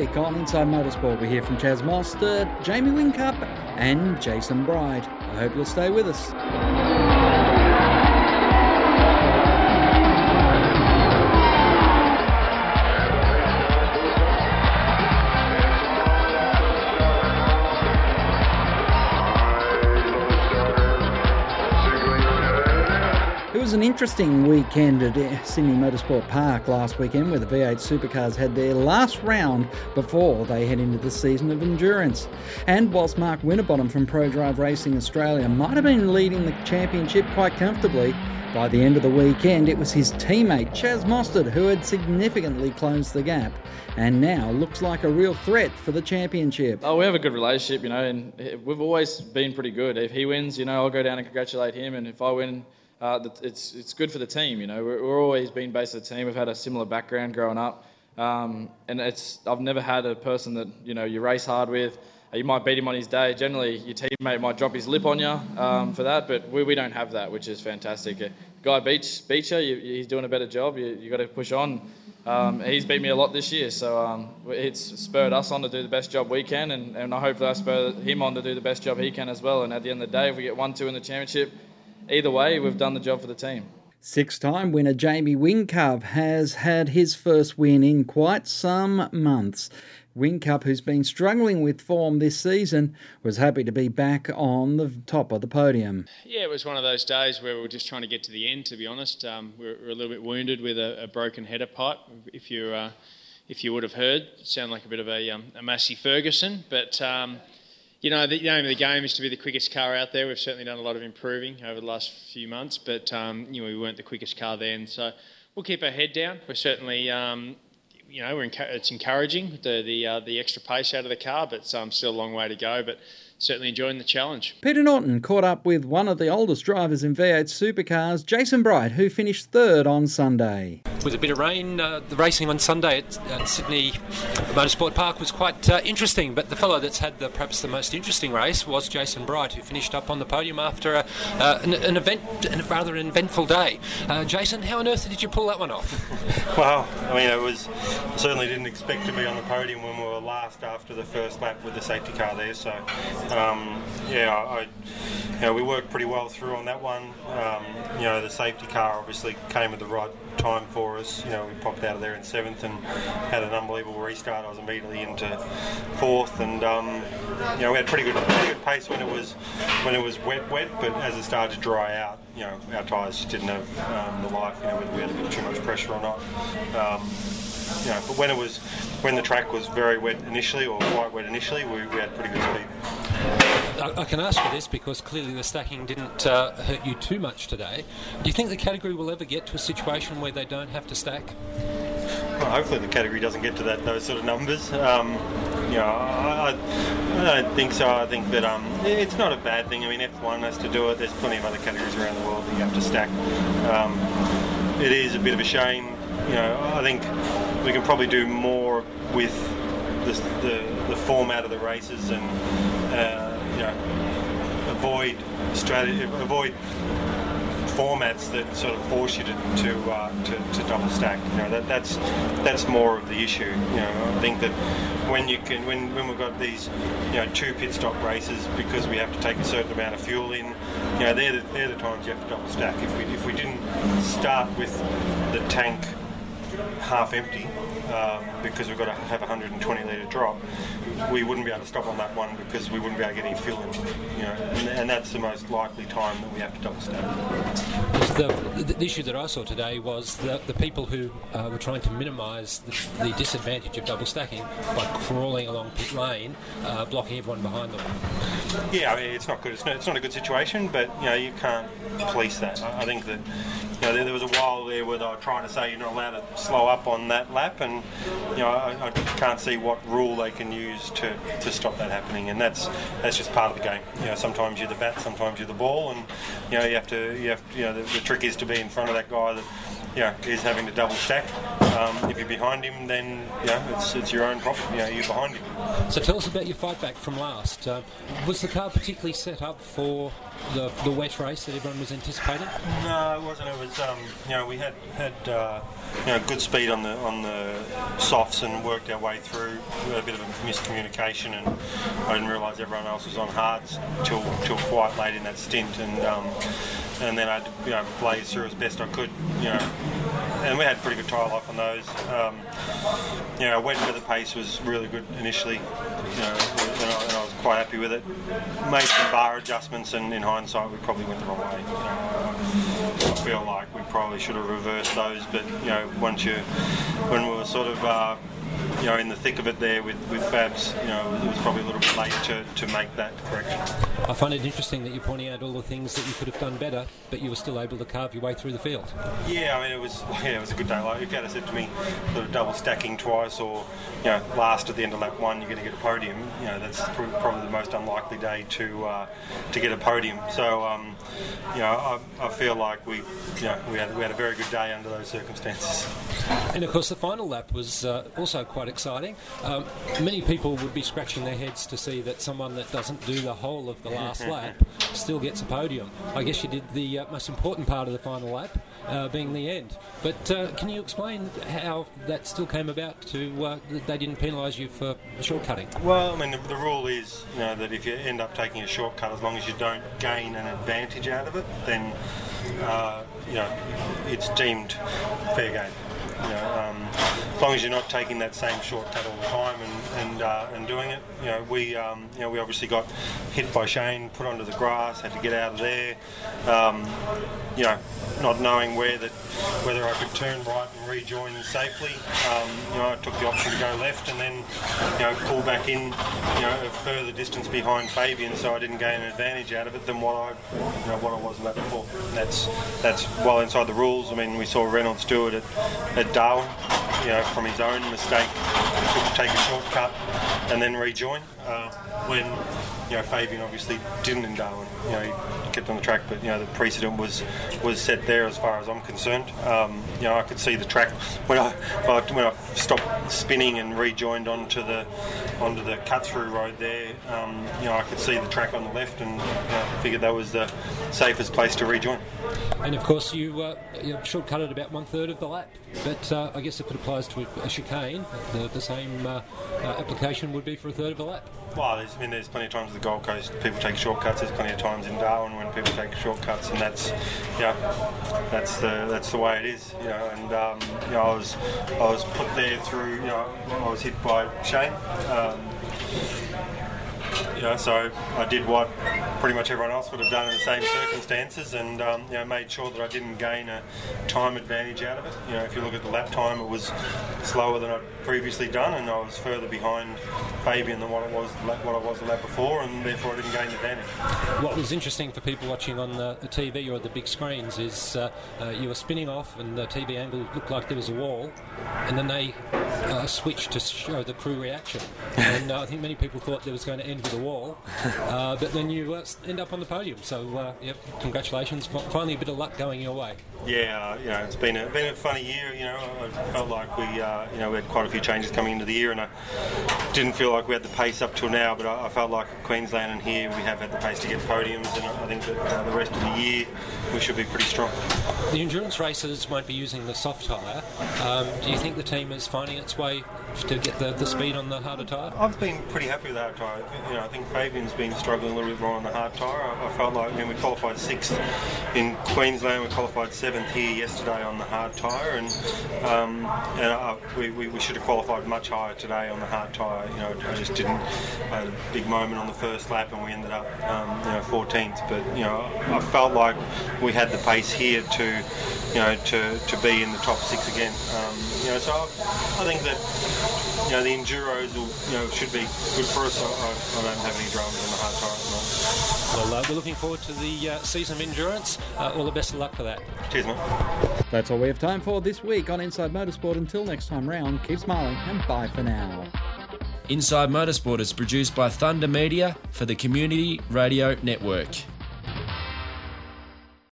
week on Inside Motorsport, we hear from Chaz Mostert, Jamie Whincup, and Jason Bright. I hope you'll stay with us. It was an interesting weekend at eh, Sydney Motorsport Park last weekend where the V8 supercars had their last round before they head into the season of endurance. And whilst Mark Winterbottom from ProDrive Racing Australia might have been leading the championship quite comfortably, by the end of the weekend it was his teammate Chaz Mostert who had significantly closed the gap and now looks like a real threat for the championship. Oh, we have a good relationship, you know, and we've always been pretty good. If he wins, you know, I'll go down and congratulate him, and if I win, uh, it's it's good for the team. You know, we're, we're always been based as a team. We've had a similar background growing up, um, and it's I've never had a person that you know you race hard with. Uh, you might beat him on his day. Generally, your teammate might drop his lip on you um, for that, but we, we don't have that, which is fantastic. A guy beats beats you, you he's doing a better job. You you got to push on. Um, he's beat me a lot this year, so um, it's spurred us on to do the best job we can, and, and I hope that I spur him on to do the best job he can as well. And at the end of the day, if we get one two in the championship, either way, we've done the job for the team. Six time winner Jamie Whincup has had his first win in quite some months. Whincup, who's been struggling with form this season, was happy to be back on the top of the podium. Yeah, it was one of those days where we were just trying to get to the end, to be honest. Um, we were a little bit wounded with a, a broken header pipe. If you, uh, if you would have heard, it sounded like a bit of a, um, a Massey Ferguson, but. Um, you know, the aim of the game is to be the quickest car out there. We've certainly done a lot of improving over the last few months, but um, you know, we weren't the quickest car then. So we'll keep our head down. We're certainly, um, you know, encu- it's encouraging the the uh, the extra pace out of the car, but um, still a long way to go. But certainly enjoying the challenge. Peter Norton caught up with one of the oldest drivers in V8 supercars, Jason Bright, who finished third on Sunday. With a bit of rain, uh, the racing on Sunday at, at Sydney Motorsport Park was quite uh, interesting, but the fellow that's had the, perhaps the most interesting race was Jason Bright, who finished up on the podium after a, uh, an, an, event, a rather eventful day. Uh, Jason, how on earth did you pull that one off? well, I mean, it was certainly didn't expect to be on the podium when we were last after the first lap with the safety car there, so um, yeah, I, we worked pretty well through on that one. Um, you know, the safety car obviously came at the right time for us. You know, we popped out of there in seventh and had an unbelievable restart. I was immediately into fourth, and um, you know, we had pretty good, pretty good pace when it was when it was wet, wet. But as it started to dry out, you know, our tyres just didn't have um, the life. You know, whether we had a bit too much pressure or not. Um, you know, but when it was when the track was very wet initially or quite wet initially, we, we had pretty good speed. I, I can ask you this because clearly the stacking didn't uh, hurt you too much today. Do you think the category will ever get to a situation where they don't have to stack? Well, hopefully the category doesn't get to that those sort of numbers. Um, you know, I, I, don't think so. I think that um, it's not a bad thing. I mean, F1 has to do it. There's plenty of other categories around the world that you have to stack. Um, it is a bit of a shame. You know, I think we can probably do more with the, the, the format of the races and uh, you know avoid strategy, avoid formats that sort of force you to to, uh, to, to, double stack. You know that that's that's more of the issue. You know, I think that when you can when, when we've got these you know two pit stop races because we have to take a certain amount of fuel in, you know they're the, they're the times you have to double stack. If we if we didn't start with the tank half empty um, because we've got to have a 120 litre drop, we wouldn't be able to stop on that one because we wouldn't be able to get any fuel in. You know, and, and that's the most likely time that we have to double stack. The, the, issue that I saw today was the, the people who uh, were trying to minimise the, the, disadvantage of double stacking by crawling along pit lane, uh, blocking everyone behind them. Yeah, I mean, it's not good. It's not, it's not a good situation, but you know you can't police that. I, I think that you know, there, there, was a while there where they were trying to say you're not allowed to slow up on that lap, and you know, I, I, can't see what rule they can use to, to stop that happening, and that's that's just part of the game. You know, sometimes you're the bat, sometimes you're the ball, and you know, you have to you have you know, the, the trick is to be in front of that guy that you know, is having to double stack. Um, if you're behind him, then you know, it's, it's your own problem. You know, you're behind him. So tell us about your fight back from last. Uh, was the car particularly set up for the, the wet race that everyone was anticipating? No, it wasn't. It was um, you know we had had uh, you know good speed on the on the softs and worked our way through. We had a bit of a miscommunication, and I didn't realise everyone else was on hards till till quite late in that stint, and um, and then I you know through as best I could, you know, and we had pretty good tyre life on those. Um, you know, wet weather pace was really good initially, you know, and I, and I was quite happy with it. Made some bar adjustments, and in hindsight, we probably went the wrong way. Know, I feel like we probably should have reversed those, but you know, once you, when we were sort of. Uh, you know, in the thick of it there with, with Fabs, you know, it was probably a little bit late to, to make that correction. I find it interesting that you're pointing out all the things that you could have done better, but you were still able to carve your way through the field. Yeah, I mean, it was yeah, it was a good day. Like if you had said to me, sort of double stacking twice, or you know, last at the end of lap one, you're going to get a podium. You know, that's pr- probably the most unlikely day to uh, to get a podium. So, um, you know, I, I feel like we, you know, we had we had a very good day under those circumstances. And of course, the final lap was uh, also quite exciting. Um, many people would be scratching their heads to see that someone that doesn't do the whole of the last lap still gets a podium. I guess you did the uh, most important part of the final lap, uh, being the end. But uh, can you explain how that still came about to uh, that they didn't penalise you for shortcutting? Well, I mean, the, the rule is, you know, that if you end up taking a shortcut, as long as you don't gain an advantage out of it, then, uh, you know, it's deemed fair game. You know, um, as long as you're not taking that same shortcut all the time and and, uh, and doing it, you know, we um, you know we obviously got hit by Shane, put onto the grass, had to get out of there. Um, you know, not knowing where that whether I could turn right and rejoin safely. Um, you know, I took the option to go left and then you know pull back in, you know, a further distance behind Fabian, so I didn't gain an advantage out of it than what I you know what I was that before. That's that's well inside the rules. I mean, we saw Reynolds do it at, at Darwin, you know, from his own mistake, to take a shortcut and then rejoin. Uh, when you know Fabian obviously didn't in Darwin, you know, he kept on the track, but you know the precedent was was set there as far as I'm concerned. Um, you know, I could see the track when I when I stopped spinning and rejoined onto the onto the cut through road there. Um, you know, I could see the track on the left, and figured that was the safest place to rejoin. And of course, you, uh, you shortcutted about one third of the lap. But uh, I guess if it applies to a chicane, the, the same uh, uh, application would be for a third of a lap. Well, there's, I mean, there's plenty of times at the Gold Coast people take shortcuts. There's plenty of times in Darwin when people take shortcuts, and that's, yeah, that's the that's the way it is, you know. And um, you know, I was I was put there through, you know, I was hit by Shane. Um, you know, so I did what pretty much everyone else would have done in the same circumstances, and um, you know, made sure that I didn't gain a time advantage out of it. You know, if you look at the lap time, it was slower than I'd previously done, and I was further behind Fabian than what it was what I was the lap before, and therefore I didn't gain the advantage. What was interesting for people watching on the, the TV or the big screens is uh, uh, you were spinning off, and the TV angle looked like there was a wall, and then they uh, switched to show the crew reaction, and uh, I think many people thought there was going to end with a wall, uh, but then you uh, end up on the podium. So, uh, yep, congratulations! Finally, a bit of luck going your way. Yeah, uh, you know, it's been a been a funny year. You know, I felt like we, uh, you know, we had quite a few changes coming into the year, and I didn't feel like we had the pace up till now. But I, I felt like Queensland and here we have had the pace to get podiums, and I think that the rest of the year we should be pretty strong. The endurance races won't be using the soft tyre. Um, do you think the team is finding its way to get the, the speed on the harder tyre? I've been pretty happy with the hard tyre. You know, I think Fabian's been struggling a little bit more on the hard tyre. I, I felt like, I mean, we qualified sixth in Queensland, we qualified seventh here yesterday on the hard tyre, and um, and uh, we, we, we should have qualified much higher today on the hard tyre. You know, I just didn't. I had a big moment on the first lap, and we ended up, um, you know, 14th. But you know, I felt like we had the pace here to, you know, to, to be in the top six again. Um, you know, so I, I think that you know the enduros will, you know, should be good for us. I, I, I don't have any dramas in the hard tyre at the moment. Well, uh, we're looking forward to the uh, season of endurance. Uh, all the best of luck for that. Cheers, mate. That's all we have time for this week on Inside Motorsport. Until next time round, keep smiling and bye for now. Inside Motorsport is produced by Thunder Media for the Community Radio Network.